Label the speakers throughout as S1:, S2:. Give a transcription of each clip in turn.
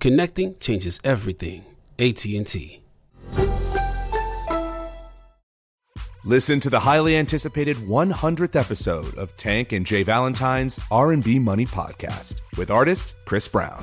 S1: Connecting changes everything. AT&T.
S2: Listen to the highly anticipated 100th episode of Tank and Jay Valentine's R&B Money podcast with artist Chris Brown.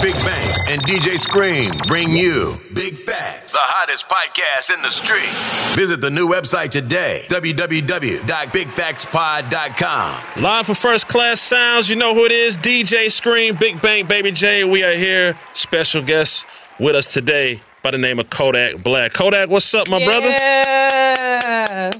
S3: Big Bang and DJ Scream bring you Big Facts, the hottest podcast in the streets. Visit the new website today, www.bigfactspod.com.
S4: Live for First Class Sounds, you know who it is, DJ Scream, Big Bang, Baby J. We are here, special guest with us today by the name of Kodak Black. Kodak, what's up, my brother?
S5: Yeah.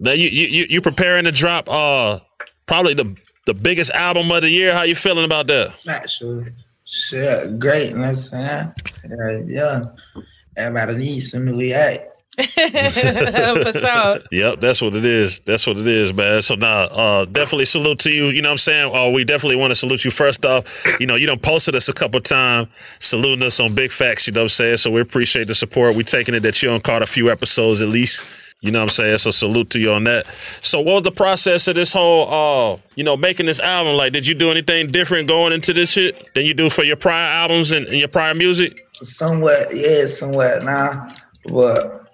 S4: Now you you you- you preparing to drop uh probably the the biggest album of the year. How you feeling about that?
S5: Actually, shit, great. You know what I'm saying? Yeah, yeah. Everybody needs some new react.
S6: For sure.
S4: Yep, that's what it is. That's what it is, man. So now, uh, definitely salute to you. You know what I'm saying? Uh, we definitely want to salute you first off. You know, you done posted us a couple times, saluting us on Big Facts, you know what I'm saying? So we appreciate the support. We taking it that you on caught a few episodes at least. You know what I'm saying? So salute to you on that. So what was the process of this whole uh, you know, making this album? Like, did you do anything different going into this shit than you do for your prior albums and, and your prior music?
S5: Somewhat, yeah, somewhat nah. But,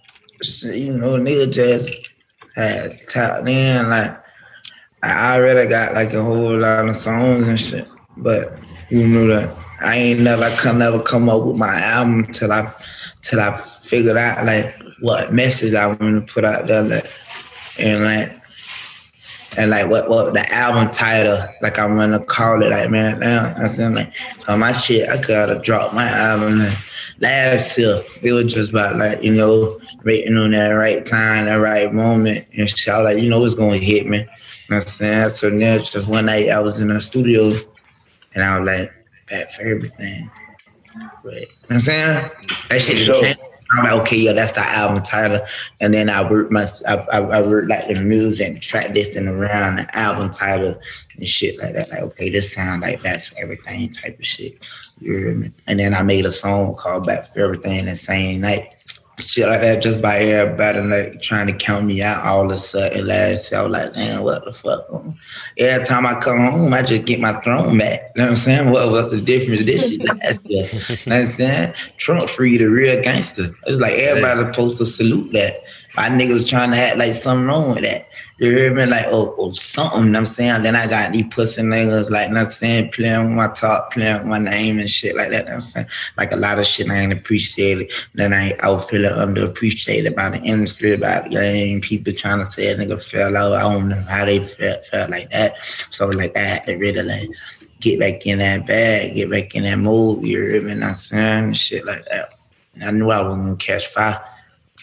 S5: you know, nigga just had tapped in. Like, I already got like a whole lot of songs and shit. But, you know that I ain't never, I could never come up with my album till I, till I figured out like what message I want to put out there. Like, and like, and like what what the album title, like I want to call it, like man, damn, I'm saying like, uh, my shit, I gotta drop my album like, last year. It was just about like you know waiting on that right time, that right moment, and shit. I was like, you know, it's gonna hit me. You know what I'm saying so then just one night I was in the studio, and I was like, back for everything. But, you know what I'm saying that shit just came. I'm like, okay, yeah, that's the album title. And then I worked my, I, I, I worked like the music track listing around the album title and shit like that. Like, okay, this sound like that's everything type of shit. You hear me? And then I made a song called Back for Everything the same night. Shit like that, just by everybody like trying to count me out all of a sudden last year. I was like, damn, what the fuck? Every time I come home, I just get my throne back. You know what I'm saying? What was the difference? This shit last year. You know what I'm saying? Trump free the real gangster. It's like everybody supposed to salute that. My niggas trying to act like something wrong with that. You hear me? Like, oh, oh something, you know I'm saying? Then I got these pussy niggas, like, you I'm saying, playing with my talk, playing with my name and shit like that, I'm saying? Like, a lot of shit I ain't appreciated. Then I, I was feeling underappreciated by the industry, by the game. People trying to say a nigga fell out. I don't know how they felt, felt like that. So, like, I had to really, like, get back in that bag, get back in that mood, you hear me? You I'm saying? Shit like that. I knew I was gonna catch fire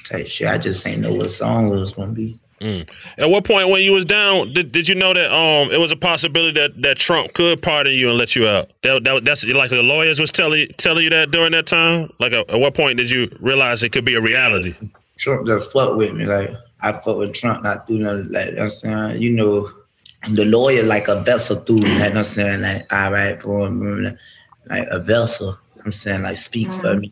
S5: type shit. I just ain't know what song it was gonna be.
S4: Mm. At what point when you was down, did, did you know that um it was a possibility that, that Trump could pardon you and let you out? That, that that's like the lawyers was telling telling you that during that time. Like at, at what point did you realize it could be a reality?
S5: Trump just fuck with me. Like I fuck with Trump, not do nothing like you know what I'm saying. You know, the lawyer like a vessel through me, you know what I'm saying? Like, all right, bro, like a vessel. I'm saying like speak for me.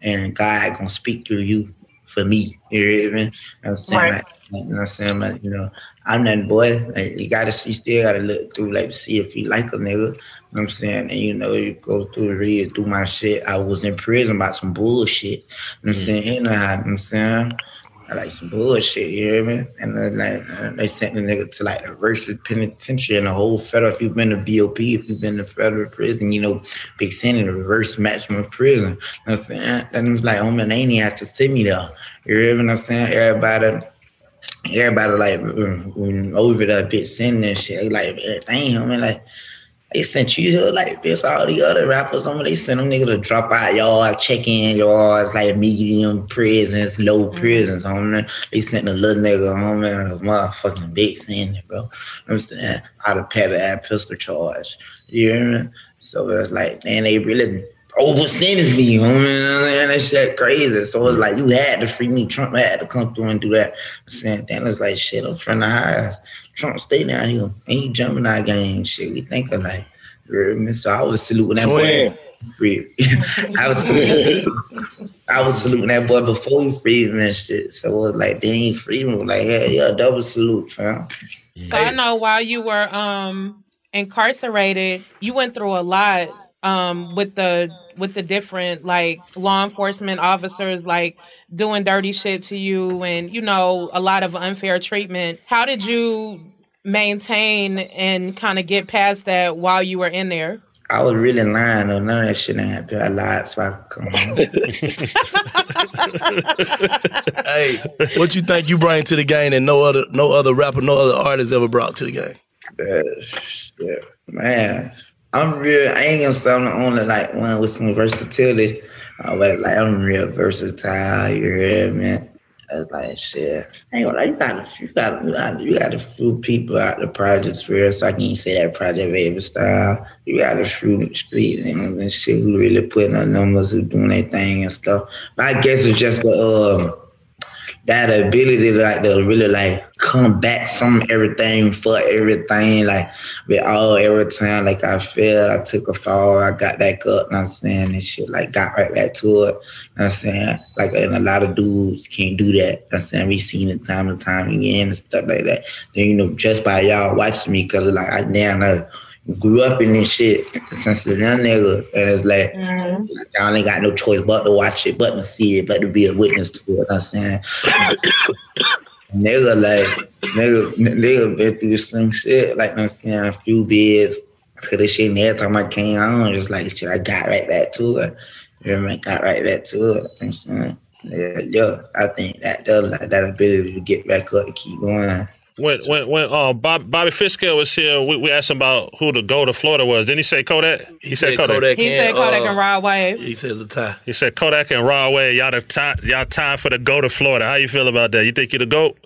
S5: and God gonna speak through you for me. You hear me? You know what I'm saying?
S6: Right.
S5: Like, you know what I'm saying? Like, you know, I'm that boy. Like, you gotta see, still gotta look through, like, see if you like a nigga. You know what I'm saying? And you know, you go through and read through my shit. I was in prison about some bullshit. You know what I'm saying? You know how you know what I'm saying? I like some bullshit, you hear me? And then like uh, they sent the nigga to like the versus penitentiary and the whole federal. If you've been to BOP, if you've been to federal prison, you know, big the reverse maximum prison. You know what I'm saying? And it was like, oh man, they ain't even have to send me there. You hear me? I'm saying? Everybody everybody like over that bitch sending and shit. They like, damn, man, like they sent you here like this. All the other rappers, on they sent them nigga to drop out y'all, check in y'all. It's like medium prisons, low mm-hmm. prisons, homie. They sent a little nigga home and a motherfucking big sending, bro. I'm saying out of pay that pistol charge. You hear me? So it's like, man, they really over sentenced me, homie. You know what I'm saying? That shit crazy. So it's like you had to free me. Trump had to come through and do that. I'm saying then it's like shit, I'm from the highest. Trump stay down here. Ain't he jumping our game. Shit, we think of like, hear me? So I was saluting that
S7: Twin.
S5: boy. Free. I was I was saluting that boy before he freed me and shit. So it was like, then he freed me. Like, yeah, yeah, double salute, fam.
S6: So I know while you were um incarcerated, you went through a lot um with the with the different like law enforcement officers like doing dirty shit to you and you know a lot of unfair treatment. How did you maintain and kind of get past that while you were in there?
S5: I was really lying though. None of that shit didn't happen. I lied so I could come home.
S7: Hey, what you think you bring to the game that no other no other rapper, no other artist ever brought to the game?
S5: Uh, shit. Man, I'm real. I ain't gonna say I'm the only like one with some versatility, uh, but like I'm real versatile. You hear me? man? That's like shit. I gonna lie, you got a few, you got, you got, you got a few people out the projects for so I can say that Project Baby style. You got a few street niggas and shit who really putting up numbers, who doing their thing and stuff. But I guess it's just the um that ability like to really like come back from everything for everything like with all every time like I fell I took a fall I got back up and I'm saying? And shit like got right back to it you know what I'm saying? Like and a lot of dudes can't do that you know what I'm saying? We seen it time and time again and stuff like that. Then you know just by y'all watching me cause like I damn near grew up in this shit since a young nigga and it's like mm-hmm. like, I only got no choice but to watch it, but to see it, but to be a witness to it. You know what I'm saying, nigga, like nigga, nigga been through some shit. Like I'm saying, a few beers. Cause this shit, and every time I came on, just like shit, I got right back to it. Know I? Got right back to it. I'm saying, yeah, yeah. I think that that like that ability to get back up and keep going.
S4: When when when uh, Bob, Bobby Fisker was here, we, we asked him about who the go to Florida was. Didn't he say Kodak? He,
S7: said Kodak.
S6: He said Kodak and Rod Wave.
S7: He says a tie.
S4: He said Kodak and Rod Wave. Y'all the time y'all time for the go to Florida. How you feel about that? You think you the goat?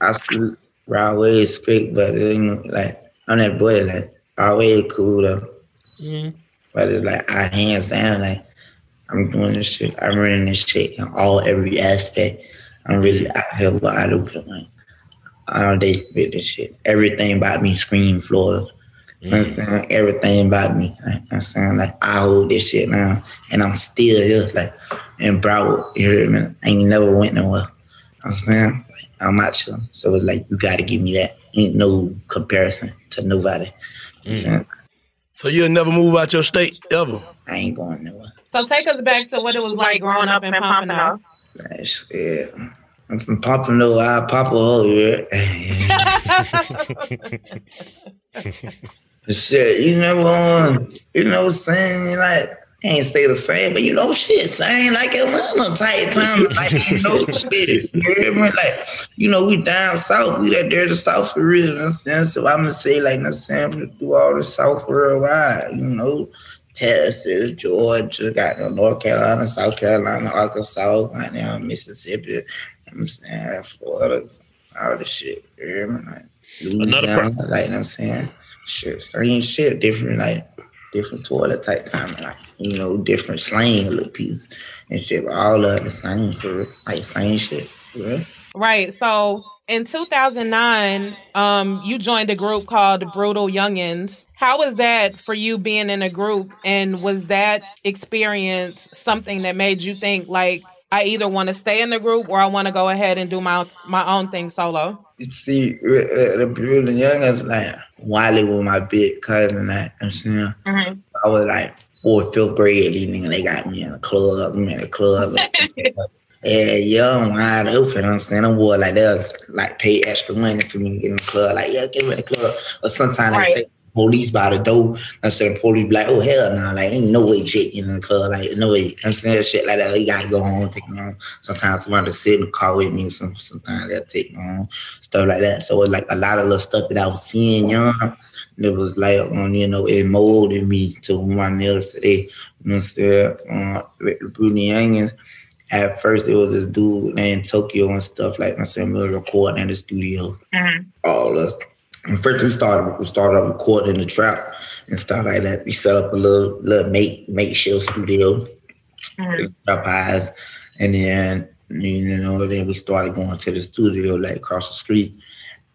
S5: I still Rod Wave is great, but you know, like I'm that boy, like Rod Wave is cool though. But it's like I hands down, like I'm doing this shit. I'm running this shit in all every aspect. I'm really out here what I do. Like, all day with this shit. Everything about me scream Florida. You know what I'm mm. saying? Everything about me. Like, you know what I'm saying? Like I hold this shit now and I'm still here. Like in Broward, you hear me? I ain't never went nowhere. You know what I'm saying? Like, I'm out here. So it's like you gotta give me that. Ain't no comparison to nobody. You know what I'm? Mm.
S7: So you'll never move out your state ever.
S5: I ain't going nowhere.
S6: So take us back to what it was like growing up in Pompano.
S5: Like, shit. I'm from Pompano, I pop a hole, yeah. shit, you never on, um, you know, what I'm saying like ain't say the same, but you know, shit, saying like Atlanta tight time, like you know, shit. You hear me? Like, you know, we down south, we that there the south for real, you know what I'm saying? So I'm gonna say like, you know what I'm saying, we do all the south worldwide, you know. Texas, Georgia, got no North Carolina, South Carolina, Arkansas, right now Mississippi. You know what I'm saying Florida, all the shit. You hear me? Like,
S4: Another
S5: Louisiana, like you know what I'm saying, shit, same shit, different like different toilet type time, like you know, different slang little piece and shit, but all of the same for like same shit. For real.
S6: Right. So in 2009, um, you joined a group called Brutal Youngins. How was that for you being in a group? And was that experience something that made you think like, I either want to stay in the group or I want to go ahead and do my my own thing solo?
S5: See, uh, the Brutal Youngins, like, Wiley was my big cousin, like, I'm saying?
S6: Mm-hmm.
S5: I was like fourth, fifth grade, niggas, they got me in a club, I'm in a club. Yeah, young, wide open. You know what I'm saying, I'm boy like they'll like pay extra money for me to get in the club. Like, yeah, get me in the club. Or sometimes
S6: Right.
S5: they say police by the door. I said police be like, oh hell no, like ain't no way Jake in the club. Like, no way. I'm saying shit like that. You gotta go home, take me home. Sometimes somebody to sit in the car with me. Some sometimes they'll take me home, stuff like that. So it's like a lot of little stuff that I was seeing young. And it was like on, you know, it molded me to who I am today. You know what I'm saying? Uh, with the Brutal Youngins, at first it was this dude named Tokyo and stuff like I said, we were recording in the studio. All of us. And first we started we started recording in the trap and stuff like that. We set up a little little make makeshift studio, trap eyes, and then you know then we started going to the studio like across the street.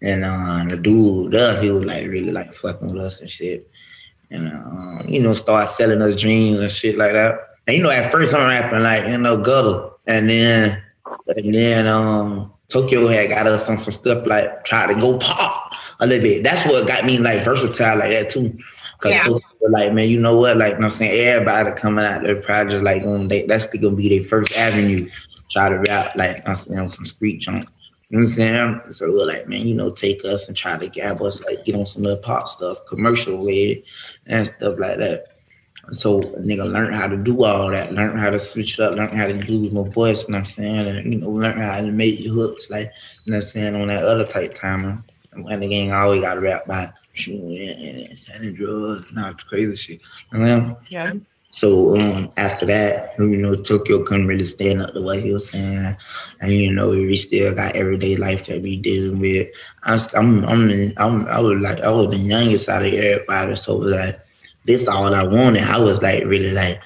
S5: And uh, the dude there, he was like really like fucking with us and shit. And uh, you know, start selling us dreams and shit like that. And you know, at first I'm rapping like, you know, gutter. And then and then um Tokyo had got us on some stuff like try to go pop a little bit. That's what got me like versatile like that too. Cause
S6: Yeah.
S5: Was like, man, you know what? Like, you know what I'm saying? Everybody coming out their projects like um, they, that's gonna be their first avenue. Try to rap like you know, some street junk. You know what I'm saying? So we're like, man, you know, take us and try to gab us, like get on some little pop stuff, commercial way and stuff like that. So nigga learn how to do all that, learn how to switch it up, learn how to use my voice, you know what I'm saying? And you know, learn how to make your hooks, like you know what I'm saying, on that other type timer. And the gang always gotta rap by shooting and, selling drugs and all that crazy shit. You know?
S6: Yeah.
S5: So um, after that, you know, Tokyo couldn't really stand up to what he was saying, and you know, we still got everyday life that we dealing with. I'm, I'm, I'm, I'm, I was like, I was the youngest out of everybody, so it was like, this all I wanted. I was like, really like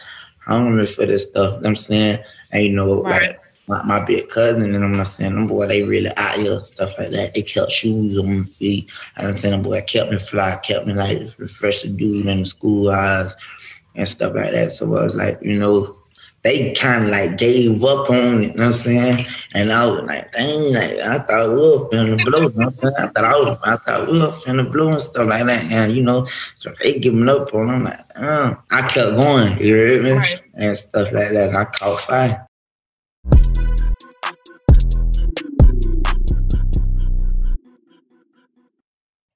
S5: hungry for this stuff. You know what I'm saying, and you know,
S6: Right.
S5: like my, my big cousin, and I'm not saying them boy, they really out here, stuff like that. They kept shoes on my feet. And I'm saying them boy kept me fly, kept me like refresh the dude in the school eyes and stuff like that. So I was like, you know, they kind of like gave up on it, you know what I'm saying? And I was like, dang, like I thought we were finna blow, you know what I'm saying? I thought I was, I thought we were finna blow and stuff like that. And you know, so they giving up on it. I'm like, uh, I kept going, you hear me?
S6: Right.
S5: And stuff like that. And I caught fire.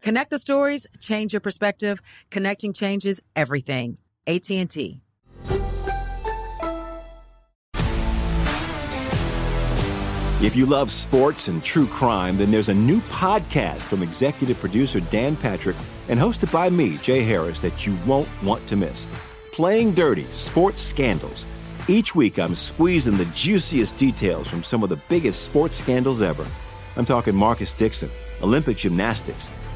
S8: Connect the stories, change your perspective. Connecting changes everything. AT&T.
S9: If you love sports and true crime, then there's a new podcast from executive producer Dan Patrick and hosted by me, Jay Harris, that you won't want to miss. Playing Dirty Sports Scandals. Each week, I'm squeezing the juiciest details from some of the biggest sports scandals ever. I'm talking Marcus Dixon, Olympic gymnastics,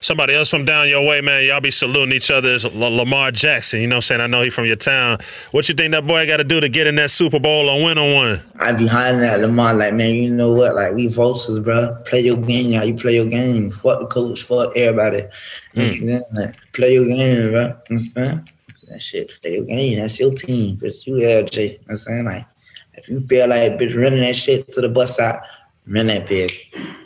S4: Somebody else from down your way, man. Y'all be saluting each other as L- Lamar Jackson. You know what I'm saying? I know he from your town. What you think that boy got to do to get in that Super Bowl or win on one?
S5: I be hollering at Lamar like, man, you know what? Like we vultures, bro. Play your game, y'all. You play your game. Fuck the coach. Fuck everybody. Understand? Hmm. Like, play your game, bro. You understand? That shit. Play your game. That's your team. But you LJ. You know what I'm saying? Like, if you feel like bitch running that shit to the bus out, run that bitch.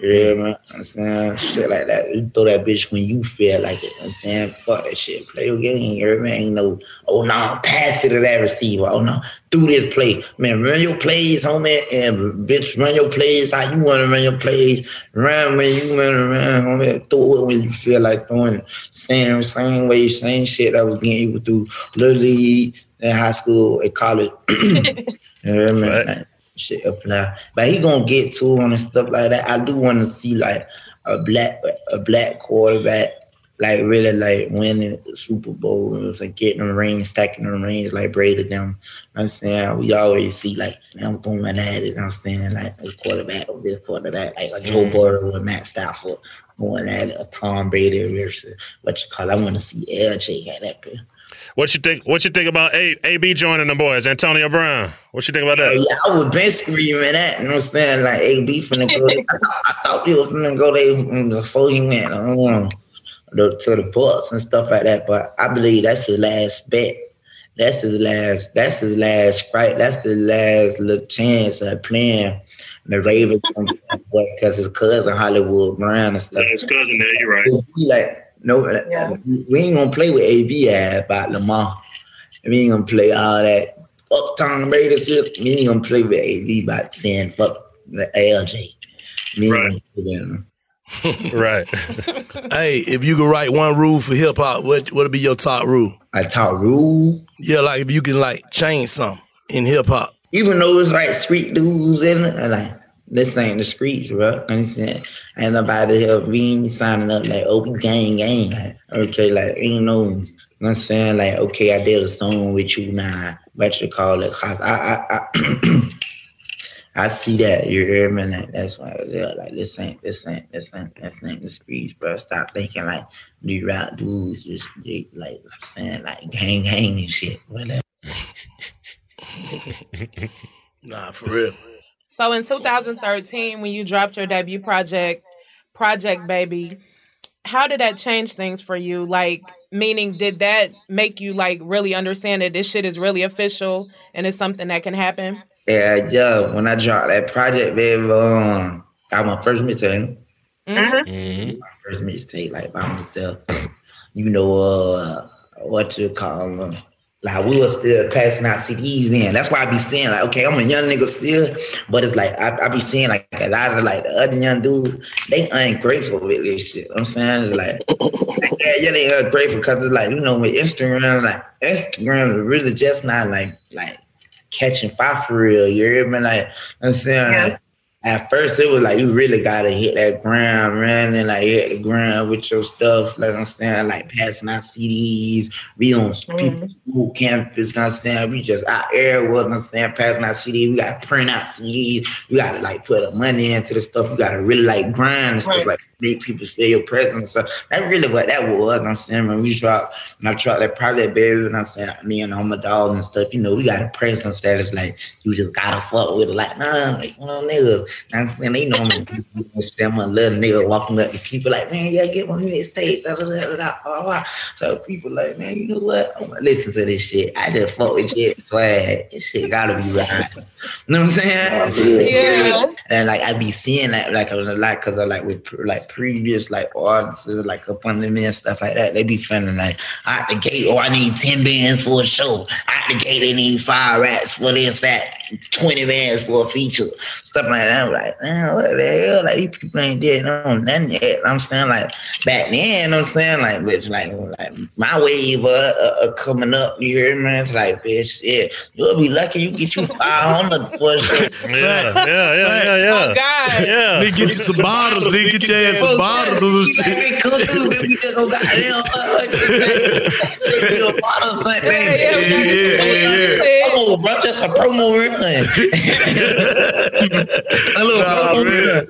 S5: You? Know what I'm saying? Shit like that. You throw that bitch when you feel like it. You know what I'm saying? Fuck that shit. Play your game. You me? Ain't no, oh no, pass it to that receiver. Oh no, do this play. Man, run your plays, homie. And bitch, run your plays how you want to run your plays. Run when you want to run, homie. Throw it when you feel like throwing it. Same, same way, same shit I was getting you through League, in high school, at college. you hear me? Like, shit apply. But he gonna get to him and stuff like that. I do want to see like a black a black quarterback like really like winning the Super Bowl and it's like getting the rings, stacking the rings like Brady them. You know what I'm saying we always see like I'm going at it. You know I'm saying like a quarterback or this quarterback like a Joe
S4: Mhm.
S5: Burrow or Matt Stafford going at it, a Tom Brady versus what you call. it. I want to see LJ at that. Bit.
S4: What you think? What you think about A- AB joining the boys? Antonio Brown. What you think about that?
S5: Yeah, I was been screaming that. You know what I'm saying? Like AB finna go. I, thought, I thought he was finna go there before he went um, the, to the Bucs and stuff like that. But I believe that's his last bet. That's his last. That's his last right. That's the last little chance of playing the Ravens because his cousin Hollywood Brown and stuff.
S4: his cousin there. You're right.
S5: He like no, uh, uh, we ain't gonna play with AB ass about Lamar. We ain't gonna play all that uptown Brady shit. We ain't gonna play with AB about saying fuck the LJ. We ain't gonna play that.
S4: right.
S7: hey, if you could write one rule for hip hop, what would be your top rule?
S5: A top rule?
S7: Yeah, like if you can like change something in hip hop.
S5: Even though it's like street dudes in it, and like this ain't the streets, bro. Understand? Ain't nobody here being signing up like oh we gang gang. Like, okay, like you know, what I'm saying? Like, okay, I did a song with you now. What you call it? I I I, I see that. You hear me? Like, that's why they're like this ain't this ain't this ain't this ain't the streets, bro. Stop thinking like these rap dudes just they, like saying like gang gang and shit. Whatever.
S7: Nah, for real.
S6: So in 2013, when you dropped your debut project, Project Baby, how did that change things for you? Like, meaning, did that make you like really understand that this shit is really official and it's something that can happen?
S5: Yeah, yeah. When I dropped that project, baby, um, got my first mixtape.
S6: Mm-hmm.
S5: My first mixtape, like by myself. You know, uh, what you call them? Like we was still passing out CDs in. That's why I be saying like, okay, I'm a young nigga still, but it's like I, I be seeing like a lot of like the other young dudes, they ungrateful with this shit. I'm saying it's like, yeah, yeah, they ungrateful because it's like you know with Instagram, like Instagram is really just not like like catching fire for real. You hear me? Like I'm saying, like, at first it was like you really gotta hit that ground, man, and like hit the ground with your stuff. Like I'm saying, like passing out CDs, we on people school mm-hmm. campus. You know what I'm saying? We just out there, what I'm saying, passing out CDs. We gotta print out CDs. We gotta like put the money into the stuff. We gotta really like grind and stuff like make people feel your presence. So that's really what that was. You know what I'm saying when we dropped, when I dropped that project, baby, and I said me and all my dogs and stuff. You know, we got a presence that is like you just gotta fuck with it. Like nah, like you know, niggas. You know what I'm saying they know me. I'm a little nigga walking up to people like, man, yeah, get on here, stage. Da, da, da, da, da, blah. So people like, man, you know what? I'm gonna listen to this shit. I just fuck with you. Swag. This shit gotta be right. You know what I'm saying?
S6: Yeah.
S5: And like I be seeing that like a lot because of like with like previous like artists like up under me and stuff like that. They be feeling like out the gate, oh I need ten bands for a show. Out the gate, they need five rats for this that. 20 bands for a feature, stuff like that. I'm like, man, what the hell? Like these people ain't dead no nothing yet. I'm saying like back then, I'm saying like, bitch, like, like my wave uh, uh, uh, coming up, you hear me? It's like, bitch, yeah, you'll be lucky you get you 500 for shit.
S4: Yeah, yeah, yeah, yeah, yeah.
S6: Oh God.
S4: Yeah.
S7: Nigga, get you some bottles. Nigga, get your ass some bottles or some
S5: Like,
S7: shit.
S5: come through, man, we just go goddamn, take you a bottle or something, man.
S6: Yeah, yeah, yeah.
S5: Come on, bro, just a promo run. a little
S7: Nah,
S5: promo
S7: man.
S5: run.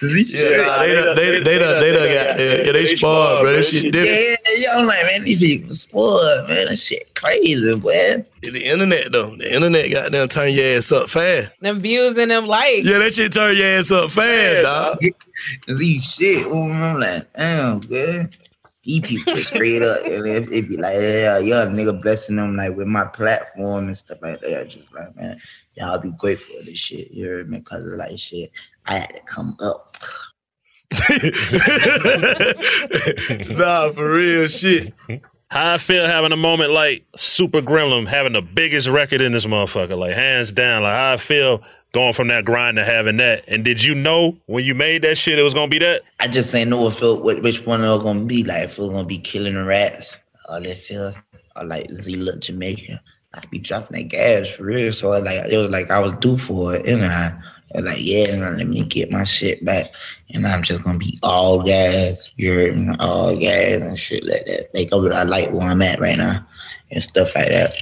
S7: Yeah, nah, they done, they, they done, they done got there. Yeah, they spoiled, bro. That shit different.
S5: Yeah, yeah, I'm like, man, these people spoiled, man. That shit crazy, boy.
S7: The internet, though. The internet got them turn your ass up fast.
S6: Them views and them likes.
S7: Yeah, that shit turn your ass up fast, dog.
S5: These shit, ooh, I'm like, damn, man. These people straight up, and it, it be like, yeah, young nigga blessing them like with my platform and stuff like that. Just like, man, y'all be grateful for this shit. You heard me? Cause of like shit, I had to come up.
S7: nah, for real shit.
S4: How I feel having a moment like Super Gremlin having the biggest record in this motherfucker, like hands down. Like how I feel going from that grind to having that. And did you know when you made that shit it was gonna be that?
S5: I just ain't know if it, which which one it was gonna be. Like if it was gonna be killing the rats or let's say, or like Z look Jamaican. I be dropping that gas for real. So I like it was like I was due for it, and I like, yeah, nah, let me get my shit back, and I'm just gonna be all gas. You heard me? All gas and shit like that. Like I like where I'm at right now and stuff like that.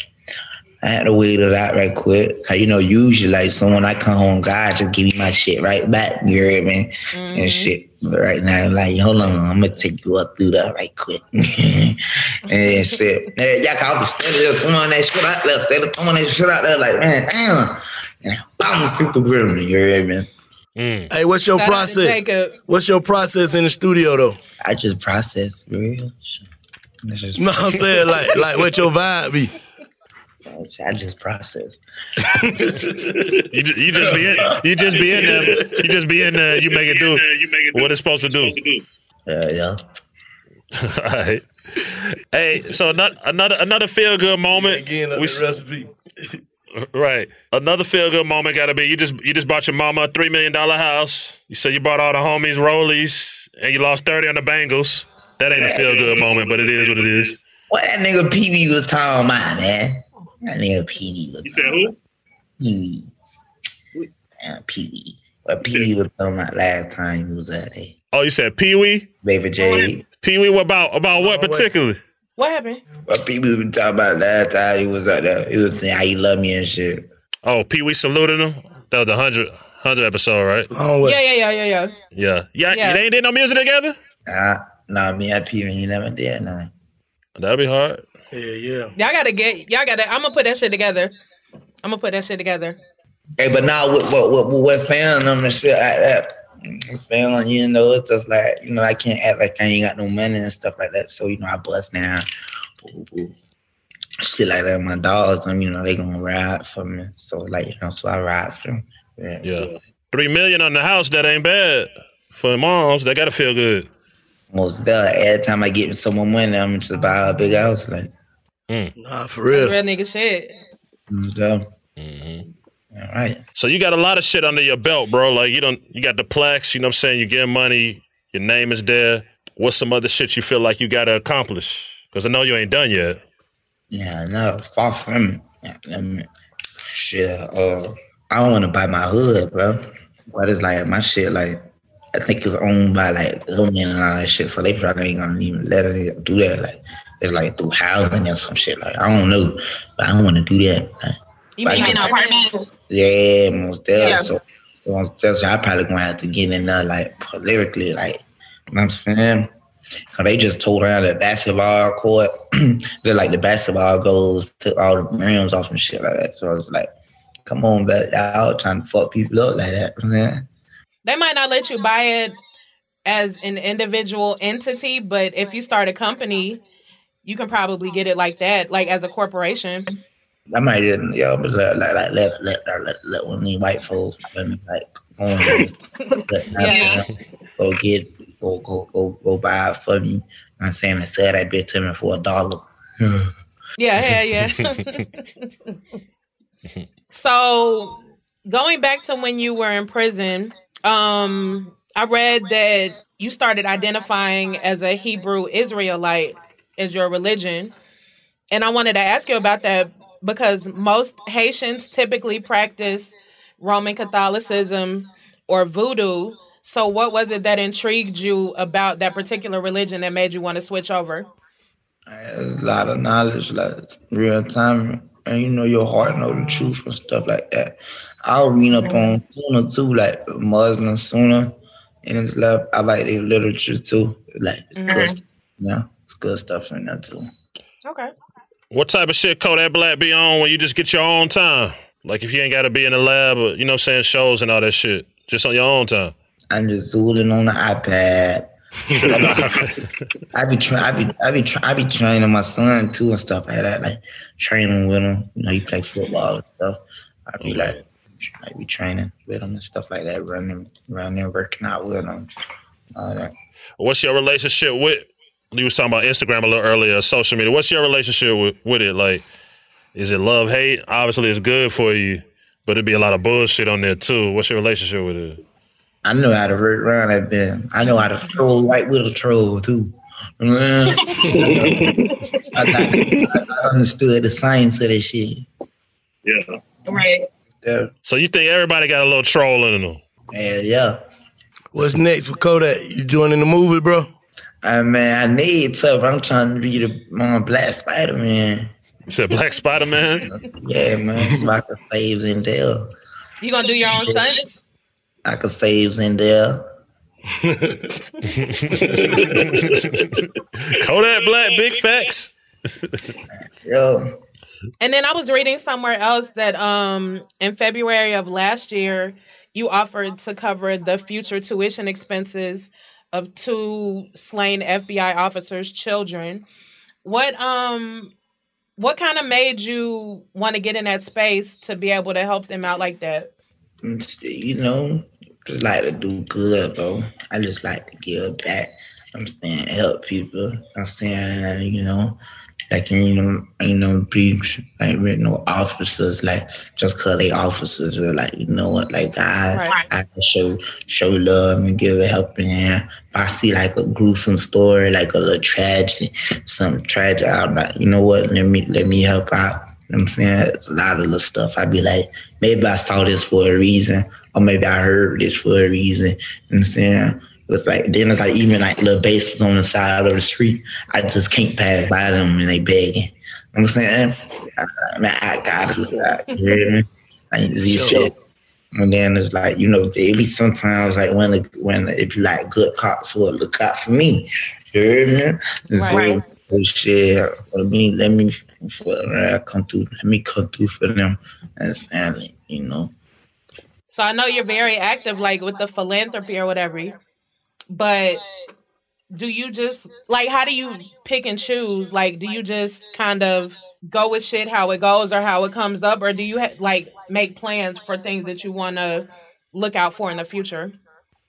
S5: I had to wait it out right quick. Cause you know, usually like someone I come home, God just give me my shit right back. You heard me? And mm-hmm. shit. But right now, like, hold on, I'm gonna take you up through that right quick. and shit. Yeah, y'all can be steady just throwing that shit out there, steady throwing that shit out there, like, man, damn. And I'm super grim, you heard me? Mm.
S7: Hey, what's your
S6: Shout
S7: process?
S6: Jacob.
S7: What's your process in the studio though?
S5: I just process, for real. It's just-
S7: No, I'm saying like like what your vibe be.
S5: I just process.
S4: You, ju- you just be in you just be in there. You just be in there, you make it do what it's supposed to do.
S5: Uh, yeah, yeah.
S4: All right. Hey, so another another another feel good moment.
S7: Again,
S4: We
S7: the recipe.
S4: Right. Another feel good moment gotta be you just you just bought your mama a three million dollar house. You said you bought all the homies rollies and you lost thirty on the Bengals. That ain't a feel good moment, but it is what it is.
S5: What that nigga PB was talking about, man? That nigga PB was
S4: You said who?
S5: Pee Wee. Damn, Pee Wee. What Pee Wee was talking about last time he was at there.
S4: Oh, you said Pee Wee?
S5: Baby J.
S4: Pee Wee, what about about what particularly?
S6: What happened?
S5: What Pee Wee was talking about last time he was out there. He was saying how you love me and shit.
S4: Oh, Pee Wee saluted him. That was the hundred hundred episode, right?
S7: Oh,
S6: Yeah, yeah, yeah, yeah, yeah.
S4: Yeah. Yeah,
S6: Yeah.
S4: you ain't did no music together?
S5: Nah, nah, me and Pee Wee, he never did nothing.
S4: That'd be hard.
S7: Yeah, yeah.
S6: Y'all gotta get. Y'all gotta. I'm gonna put that shit together. I'm gonna put that shit together.
S5: Hey, but now with what what what, what fan and shit like that. I'm feeling, you know, it's just like, you know, I can't act like I ain't got no money and stuff like that. So, you know, I bust down, boo, boo. shit like that. My dogs, them, you know, they gonna ride for me. So, like, you know, so I ride for them. Yeah.
S4: Yeah. Three million on the house, that ain't bad. For moms, they gotta feel good.
S5: Most there, every time I get some more money, I'm just to buy a big house. Like, mm.
S7: Nah, for
S6: Real,
S7: real.
S6: nigga shit.
S5: most there. All right.
S4: So you got a lot of shit under your belt, bro. Like you don't you got the plex, you know what I'm saying? You get money, your name is there. What's some other shit you feel like you gotta accomplish? Because I know you ain't done yet.
S5: Yeah, no, far from it. Shit, uh, I don't want to buy my hood, bro. But it's like my shit, like I think it's owned by like Illman and all that shit, so they probably ain't gonna even let it do that. Like it's like through housing or some shit. Like I don't know, but I don't want to do that. Like,
S6: You mean
S5: Like-
S6: an apartment?
S5: yeah, most definitely.
S6: Yeah.
S5: So most definitely, I probably gonna have to get in there like politically, like you know what I'm saying. Cause they just told around the basketball court, they're like the basketball goals, took all the rims off and shit like that. So I was like, come on, but y'all trying to fuck people up like that. You know what I'm saying?
S6: They might not let you buy it as an individual entity, but if you start a company, you can probably get it like that, like as a corporation.
S5: I might just, yo, but let, like, like, let, let, let, let, let one of these white folks, me, like, go, on,
S6: Yeah.
S5: go get, go, go, go, go buy it for me. You know what I'm saying, and sell that bitch to me for a dollar.
S6: Yeah, yeah, yeah. So going back to when you were in prison, um, I read that you started identifying as a Hebrew Israelite as your religion. And I wanted to ask you about that because most Haitians typically practice Roman Catholicism or voodoo. So what was it that intrigued you about that particular religion that made you want to switch over?
S5: a lot of knowledge, like real time, and you know your heart know the truth and stuff like that. I'll read up on Sunnah too, like Muslim Sunnah and stuff. I like their literature too, like it's
S6: Mhm.
S5: good, you know, it's good stuff in there too.
S6: Okay.
S4: What type of shit Kodak Black be on when you just get your own time? Like if you ain't got to be in the lab or, you know saying, shows and all that shit. Just on your own time.
S5: I'm just zooming on the iPad. I be trying. I be. I be. Try, I be training my son too and stuff like that. Like training with him. You know, he play football and stuff. I be like, I be training with him and stuff like that. Running, running, working out with him.
S4: What's your relationship with? You was talking about Instagram a little earlier, social media. What's your relationship with, with it? Like, is it love hate? Obviously, it's good for you, but it'd be a lot of bullshit on there too. What's your relationship with it?
S5: I know how to work around that bit. I know how to troll right with a troll too. You know what I'm? I, I understood the science of that shit.
S4: Yeah.
S6: Right.
S5: Yeah.
S4: So you think everybody got a little troll in them?
S5: Yeah, yeah.
S7: What's next with Kodak? You joining the movie, bro?
S5: I man, I need to. I'm trying to be the um, Black Spider Man.
S4: You said Black Spider Man?
S5: Yeah, man. So I can save Zendaya.
S6: You gonna do your own stunts?
S5: I can save Zendaya.
S4: Kodak Black, big facts.
S5: Yo.
S6: And then I was reading somewhere else that um in February of last year you offered to cover the future tuition expenses of two slain FBI officers' children. What um what kind of made you want to get in that space to be able to help them out like that?
S5: You know, just like to do good, bro. I just like to give back. I'm saying help people. I'm saying, you know, like you know, you know, be like you know, officers, like just cause they officers, or like you know what, like I,
S6: Right.
S5: I show show love and give a helping hand. If I see like a gruesome story, like a little tragedy, some tragic, I'm like, you know what, let me let me help out. You know what I'm saying it's a lot of little stuff. I'd be like, maybe I saw this for a reason, or maybe I heard this for a reason. You know what I'm saying? It's like then it's like even like little bases on the side of the street. I just can't pass by them and they begging. You know what I'm saying? I, I, mean, I got it. You hear me? Like these
S7: Sure.
S5: shit. And then it's like, you know, it be sometimes like when the, when if you like good cops will look out for me. You hear me? And so,
S6: Right.
S5: oh, shit, let me let me for, uh, come through. Let me come through for them and stand it, you know.
S6: So I know you're very active like with the philanthropy or whatever. But do you just like how do you pick and choose? Like do you just kind of go with shit how it goes or how it comes up or do you ha- like make plans for things that you want to look out for in the future?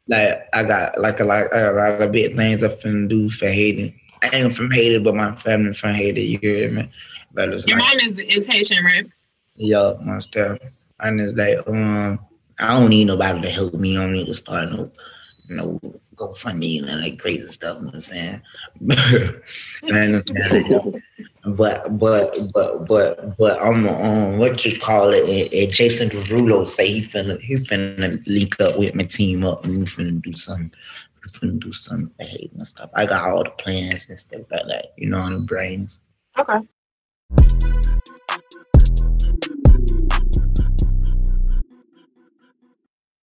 S5: Like I got like a lot, a lot of big things I'm finna do for Haiti. I ain't from Haiti, but my family from Haiti. You hear me? But it's
S6: Your
S5: like,
S6: mom is is Haitian, right?
S5: yeah, my stuff. And it's like, um, I don't need nobody to help me. I don't need to start no, you know, GoFundMe and like crazy stuff. You know what I'm saying? and, but but but but but I'm um what you call it? And, Jason Derulo say he finna he finna link up with my team up and we finna do something. We finna do something for Haiti and stuff. I got all the plans and stuff like that. You know, on the brains.
S6: Okay.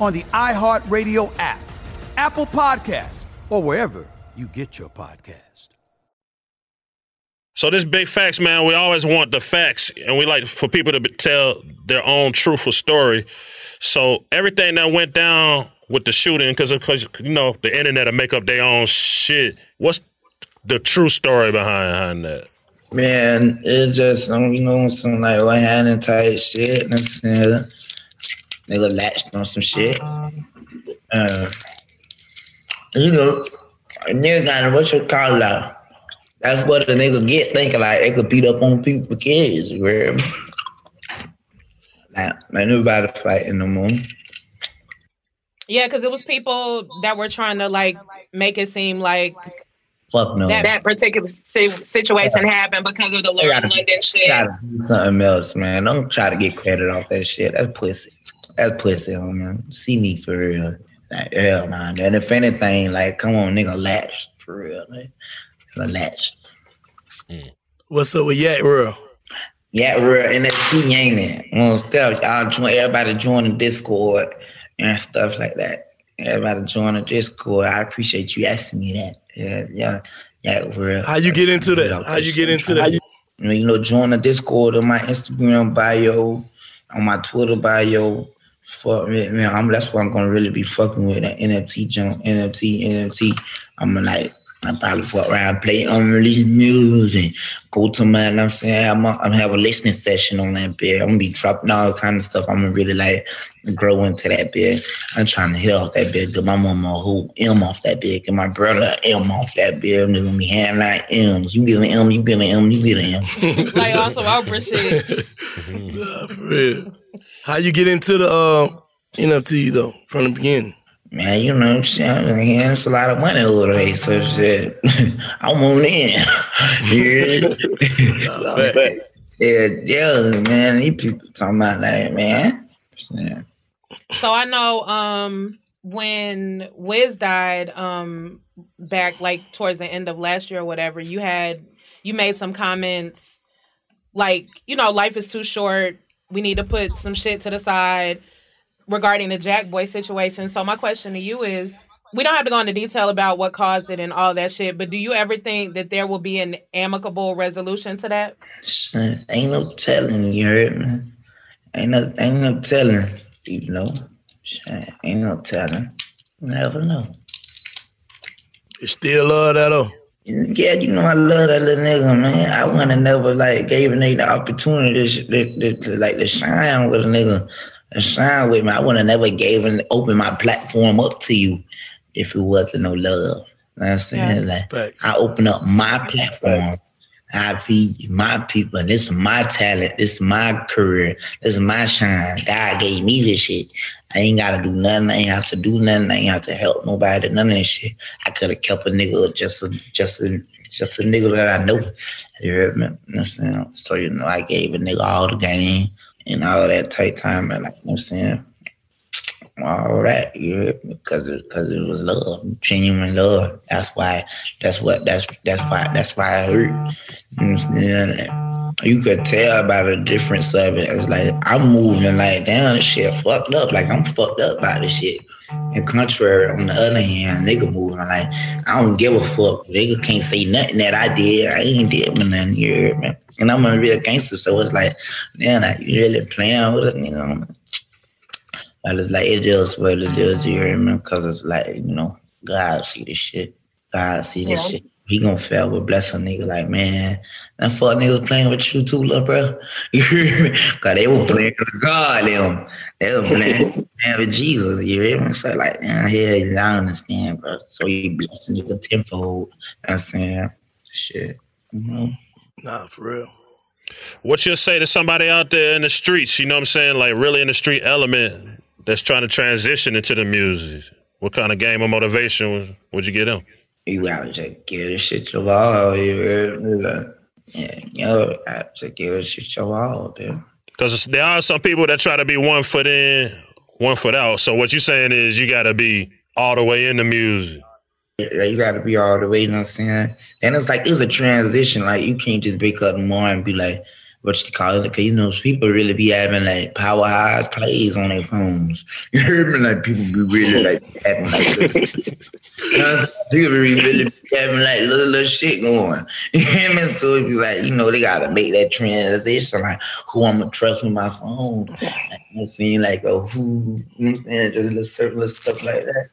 S10: on the iHeartRadio app, Apple Podcasts, or wherever you get your podcast.
S4: So this big facts, man. We always want the facts, and we like for people to be- tell their own truthful story. So everything that went down with the shooting, because because you know the internet will make up their own shit. What's the true story behind, behind that?
S5: Man, it just you know some like one handed type shit. You know I'm? Nigga latched on some shit. Uh, you know, a nigga got what you call it out. That's what a nigga get thinking like they could beat up on people for kids. You hear me? Like, man, nobody fighting no more.
S6: Yeah, because it was people that were trying to like make it seem like
S5: Fuck no.
S6: that, that particular si- situation happened because of the Lord London shit.
S5: Gotta do something else, man. Don't try to get credit off that shit. That's pussy. That's pussy, man. See me for real. Like, hell nah. And if anything, like, come on, nigga, latch for real. Like, nigga, latch. Mm.
S7: What's up with Yak Real?
S5: Yeah, real NFT ain't it? Well, stuff. Y'all join everybody join the Discord and stuff like that. Everybody join the Discord. I appreciate you asking me that. Yeah, yeah, yeah, real.
S7: How you get into that? How you get into that?
S5: You know, join the Discord on my Instagram bio, on my Twitter bio. Fuck me, man. I'm, that's what I'm gonna really be fucking with that NFT jump, NFT, NFT. I'm gonna like, I probably fuck around, play unreleased music, go to my, you know I'm saying, I'm, I'm have a listening session on that bit. I'm gonna be dropping all kind of stuff. I'm gonna really like grow into that bit. I'm trying to hit off that bit, get my mama a whole M off that bit, get my brother an M off that bit. I'm just gonna be having like M's. You get an M, you get an M, you get an M.
S6: like on some Oprah shit.
S7: Nah, for real. How you get into the uh, NFT though from the beginning?
S5: Man, you know, shit, I'm hearing it's a lot of money over there, so shit, I'm on in. yeah. yeah, yeah, man, these people talking about that, man. Yeah.
S6: So I know um when Wiz died um back like towards the end of last year or whatever, you had you made some comments like, you know, life is too short. We need to put some shit to the side regarding the Jackboy situation. So my question to you is we don't have to go into detail about what caused it and all that shit, but do you ever think that there will be an amicable resolution to that?
S5: Shit, ain't no telling, you heard me? Ain't no, ain't no telling, you know? Shit, ain't no telling. Never know.
S7: You still love that though?
S5: Yeah, you know I love that little nigga, man. I wanna never like gave a nigga the opportunity to, to, to, to, like to shine with a nigga, to shine with me. I wanna never gave and open my platform up to you if it wasn't no love. You know what I'm saying? Like I open up my platform. I feed my people, this is my talent. This is my career. This is my shine. God gave me this shit. I ain't gotta do nothing. I ain't have to do nothing. I ain't have to help nobody. None of that shit. I could have kept a nigga just a just a just a nigga that I know. You heard me? So you know, I gave a nigga all the game and all that tight time, and like you know what I'm saying, all that. You me? Because it, cause it was love, genuine love. That's why. That's what. That's that's why. That's why I hurt. You you could tell by the difference of it. It's like I'm moving like down this shit fucked up. Like I'm fucked up by this shit. And contrary, on the other hand, nigga moving like I don't give a fuck. Nigga can't say nothing that I did. I ain't did nothing here, man. And I'm a real gangster, so it's like, man, I really playing with a nigga. But it's like it just what it is, you hear me? Because it's like, you know, God see this shit. God see this
S11: Yeah.
S5: shit. He gonna fail but bless a nigga like, man, that fuck niggas playing with you too, little bro. You hear me? Cause they were playing with God, them. They were playing, playing with Jesus, you hear me? So like, yeah, yeah, I understand, bro. So you bless a nigga tenfold. You know what I'm saying? Shit. Mm-hmm.
S7: Nah, for real.
S4: What you'll say to somebody out there in the streets, you know what I'm saying? Like really in the street element that's trying to transition into the music. What kind of game of motivation would, would you get them?
S5: You gotta just get this shit your all, you me? Yeah, you know, to get this shit your all, dude.
S4: Because there are some people that try to be one foot in, one foot out. So what you're saying is you got to be all the way in the music.
S5: Yeah, you gotta be all the way, you know what I'm saying? And it's like it's a transition. Like you can't just wake up the and be like, what you call it? Cause you know, people really be having like power highs plays on their phones. You heard me? Like people be really like having like this. you know what I'm saying? People be really be having like little little shit going. You hear me? So it be like, you know, they gotta make that transition. Like who I'm gonna trust with my phone. Like, I'm saying? Like oh who you know what I'm saying? Just little certain little stuff like that.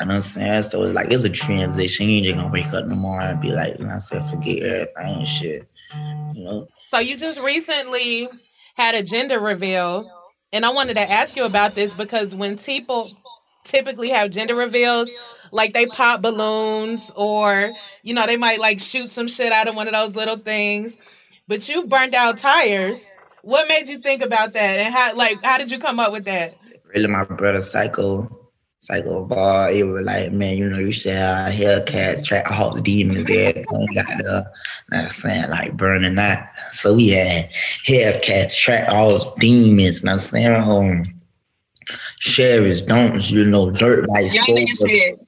S5: You know what I'm saying? So it's like it's a transition. You ain't just gonna wake up in the morning and be like, you know what I'm saying, forget everything and shit. You know?
S6: So you just recently had a gender reveal, and I wanted to ask you about this because when people typically have gender reveals, like they pop balloons or you know they might like shoot some shit out of one of those little things, but you burned out tires. What made you think about that, and how like how did you come up with that?
S5: Really my brother Psycho. Psycho ball, it was like, man, you know, you should have Hellcats, track all the demons, everything got the, I'm saying, like burning that. So we had Hellcats, track all the demons, you know what I'm saying? Um, Sheriff's, don't you know, dirt bikes.
S11: Young nigga
S5: Cobra.
S11: shit.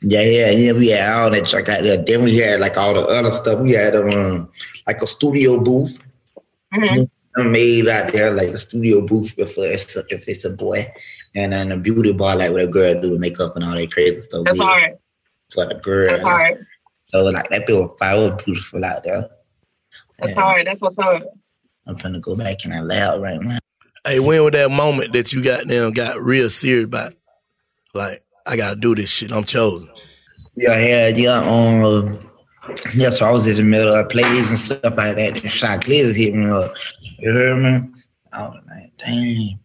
S5: Yeah, yeah, yeah. We had all that track out there. Then we had like all the other stuff. We had um like a studio booth
S11: Mm-hmm.
S5: made out there, like a studio booth before it's such a boy. And then a beauty bar, like what a girl do with makeup and all that crazy stuff.
S11: That's
S5: We-
S11: hard.
S5: For the girl.
S11: That's hard.
S5: So like that bit was fire, was beautiful out there.
S11: That's hard. That's what's up.
S5: I'm finna go back in that lab right now.
S7: Hey, when was that moment that you got down, got real serious about, like, I gotta do this shit. I'm chosen.
S5: Yeah, yeah, yeah. Um, yeah. So I was in the middle of plays and stuff like that. And shot Glizzard hit me up. You heard me? I was like, dang,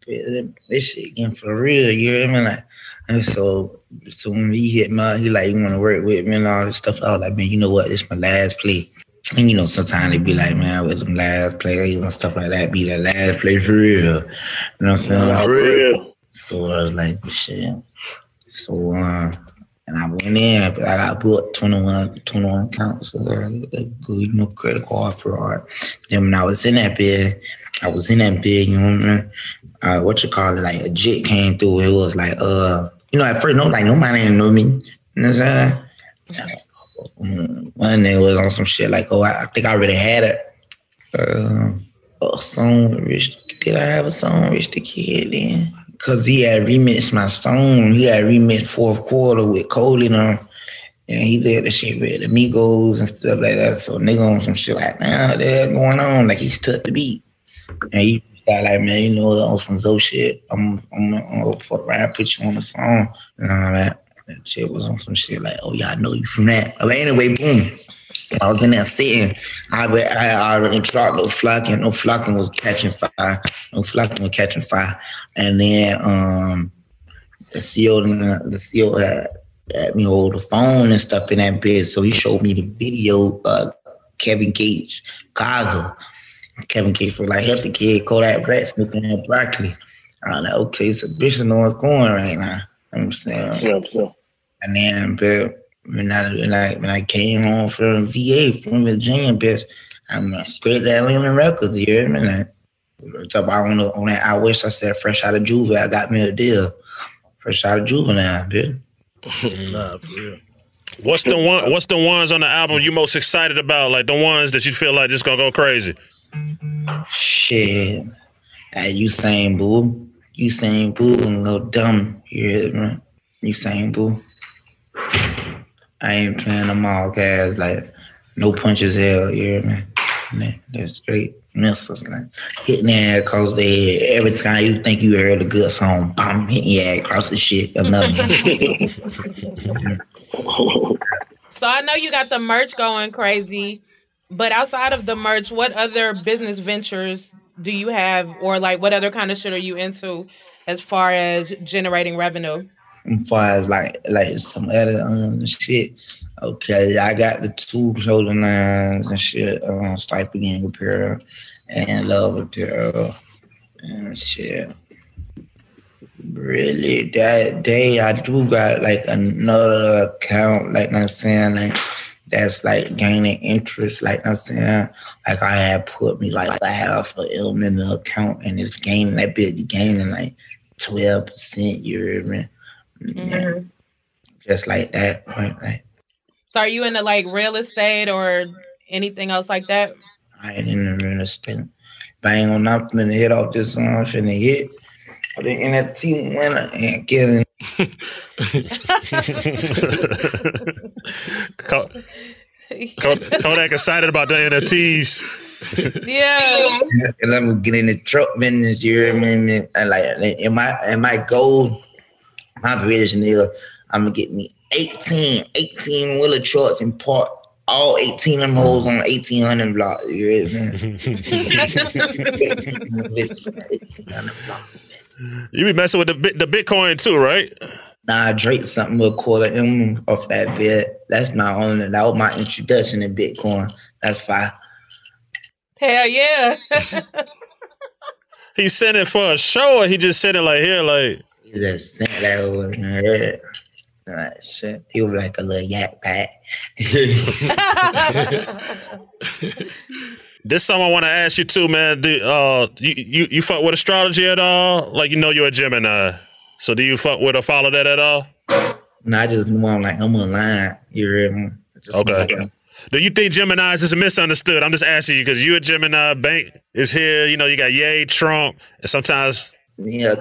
S5: this shit getting for real. You heard me? Like, and so, so when he hit me, up, he like, you want to work with me and all this stuff. I was like, man, you know what? It's my last play. And you know, sometimes they be like, man, with them last plays and stuff like that, be that last play for real. You know what I'm saying?
S7: For real.
S5: So I was like, shit. So um, and I went in, but I got booked 21, 21 counts of good, know, credit card fraud. Then when I was in that bed, I was in that bed, you know what I mean? Uh, what you call it, like a jit came through. It was like, uh, you know, at first, no, like nobody didn't know me. You know what I'm saying? One was on some shit like, oh, I, I think I already had it. Uh, a song Rich. Did I have a song Rich the Kid then? Cause he had remixed my stone. He had remixed fourth quarter with Cole in them. And he did the shit with Amigos and stuff like that. So nigga on some shit like, nah, that's going on. Like he's took the beat. And he got like, man, you know, on some Zoe shit. I'm I'm gonna fuck around, put you on the song and all that. That shit was on some shit like, oh yeah, I know you from that. But anyway, boom. I was in there sitting. I re- I already dropped no Flockin. No Flockin was catching fire. No Flockin was catching fire. And then um the CEO the CEO had, had me hold the phone and stuff in that bit. So he showed me the video uh Kevin Gates, Gaza. Kevin Gates was like, help the kid, Kodak Black sniffing that broccoli. I was like, okay, so bitch know what's going right now. You know what I'm saying.
S11: Sure, sure.
S5: And then, but when I when I when I came home from VA from Virginia, bitch, I'm straight to Atlantic Records. You hear me? Like, talk about on, the, on that I wish I said fresh out of juvenile. I got me a deal. Fresh out of juvenile, bitch. Mm-hmm.
S7: nah, for real.
S4: What's the one? What's the ones on the album you most excited about? Like the ones that you feel like just gonna go crazy.
S5: Shit. Hey, Usain Boo. Usain Boo and go dumb. You hear me? Usain Boo. I ain't playing them all guys like no punches hell, you hear me? Man, They're straight missiles, like hitting head across the head. Every time you think you heard a good song, bam, hitting your head across the shit. Another
S6: So I know you got the merch going crazy, but outside of the merch, what other business ventures do you have, or like what other kind of shit are you into as far as generating revenue?
S5: As far as like like some other um and shit. Okay, I got the two clothing lines and shit, um, Sniper Gang repair and Love Apparel and shit. Really, that day I do got like another account, like I'm saying, like that's like gaining interest, like I'm saying, like I had put me like half M in the account and it's gaining that bit gaining like twelve percent, you me?
S6: Mhm.
S5: Just like that. Like, like
S6: So are you into like real estate or anything else like that?
S5: I ain't in the real estate. Bang on nothing and hit off this song, I'm finna hit. But the NFT winner and getting
S4: Ko- Ko- Kodak excited about the NFTs.
S6: Yeah.
S5: and I'm getting the truck business, you hear me? man? And like in my in my goal, my vision is I'm gonna get me 18, 18 wheeler trucks and park all 18 of them hoes on 1800 block. You hear me?
S4: You be messing with the the Bitcoin too, right?
S5: Nah, Drake something with a quarter M off that bit. That's my only. That was my introduction to Bitcoin. That's fine.
S6: Hell yeah.
S4: He sent it for a show, or he just sent it like here, like
S5: He just sent that over here. Like, shit. He was like a little yak pack.
S4: this. Something I want to ask you too, man. Do, uh, you, you you fuck with astrology at all? Like you know you're a Gemini, so do you fuck with or follow that at all?
S5: No, I just want like I'm online. You hear me?
S4: Okay.
S5: like,
S4: Do you think Gemini's is misunderstood? I'm just asking you because you a Gemini. Bank is here. You know you got Ye Trump, and sometimes
S5: yeah,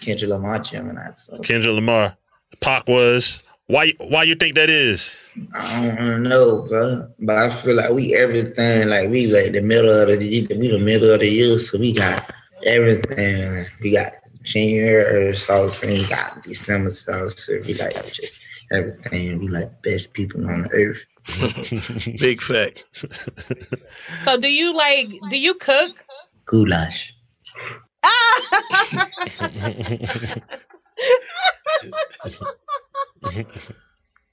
S5: Kendrick Lamar Gemini. So
S4: Kendrick Lamar. Pac was. Why? Why you think that is?
S5: I don't know, bro. But I feel like we everything. Like we like the middle of the year. We the middle of the year, so we got everything. We got January sauce and we got December sauce. So we like just everything. We like best people on earth.
S7: Big fact.
S6: so do you like do you cook?
S5: Goulash. Ah!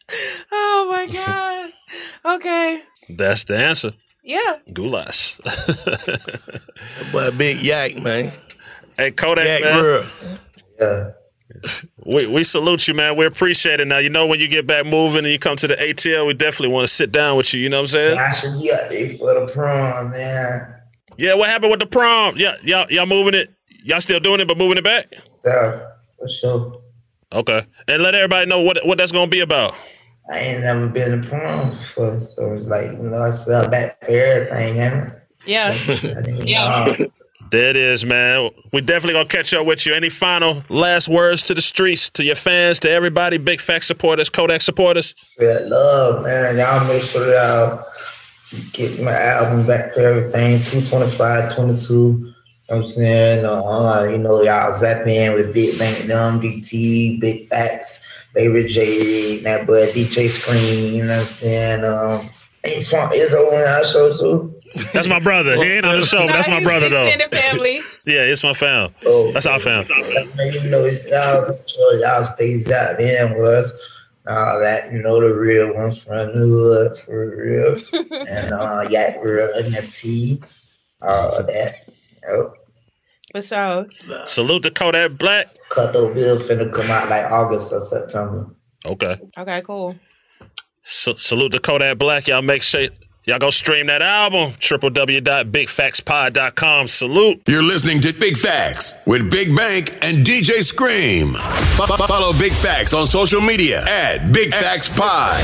S6: oh my god. Okay.
S4: That's the answer.
S6: Yeah.
S4: Goulash.
S7: Boy, big yak, man.
S4: Hey Kodak,
S7: Yak
S4: man.
S7: real.
S5: Yeah.
S4: We we salute you, man. We appreciate it. Now you know when you get back moving and you come to the ATL, we definitely want to sit down with you. You know what I'm saying?
S5: I should be up there for the prom, man.
S4: Yeah. What happened with the prom? Yeah, y'all y'all moving it? Y'all still doing it, but moving it back?
S5: Yeah, for sure.
S4: Okay. And let everybody know what what that's gonna be about.
S5: I ain't never been to prom before, so it's like you know I sell back for everything, ain't
S6: Yeah.
S5: it? yeah.
S4: There it is, man. We definitely gonna catch up with you. Any final last words to the streets, to your fans, to everybody, big fact supporters, Kodak supporters?
S5: Spread love, man. Y'all make sure that y'all get my album back for everything. 225, 22. You know I'm saying? Uh, you know, y'all zapping with Big Bank Dumb, DT, Big Facts, Baby J, that boy DJ Scream, you know what I'm saying? Um, ain't Swamp Izzo on our show too.
S4: That's my brother. He ain't on the show, but that's my brother though.
S6: Extended family.
S4: Yeah, it's my fam. That's our fam.
S5: You know, y'all, make sure y'all stay out in with us. All that, you know, the real ones from the hood, for real. and uh, Yak Real NFT, all of that. Yep.
S6: For sure.
S4: Salute to Kodak Black.
S5: Kutthroat Bill finna come out like August or September.
S4: Okay.
S6: Okay, cool.
S4: S- salute to Kodak Black. Y'all make sure Y'all go stream that album, www.bigfactspod.com. Salute.
S3: You're listening to Big Facts with Big Bank and DJ Scream. F- f- follow Big Facts on social media at Big Facts Pod.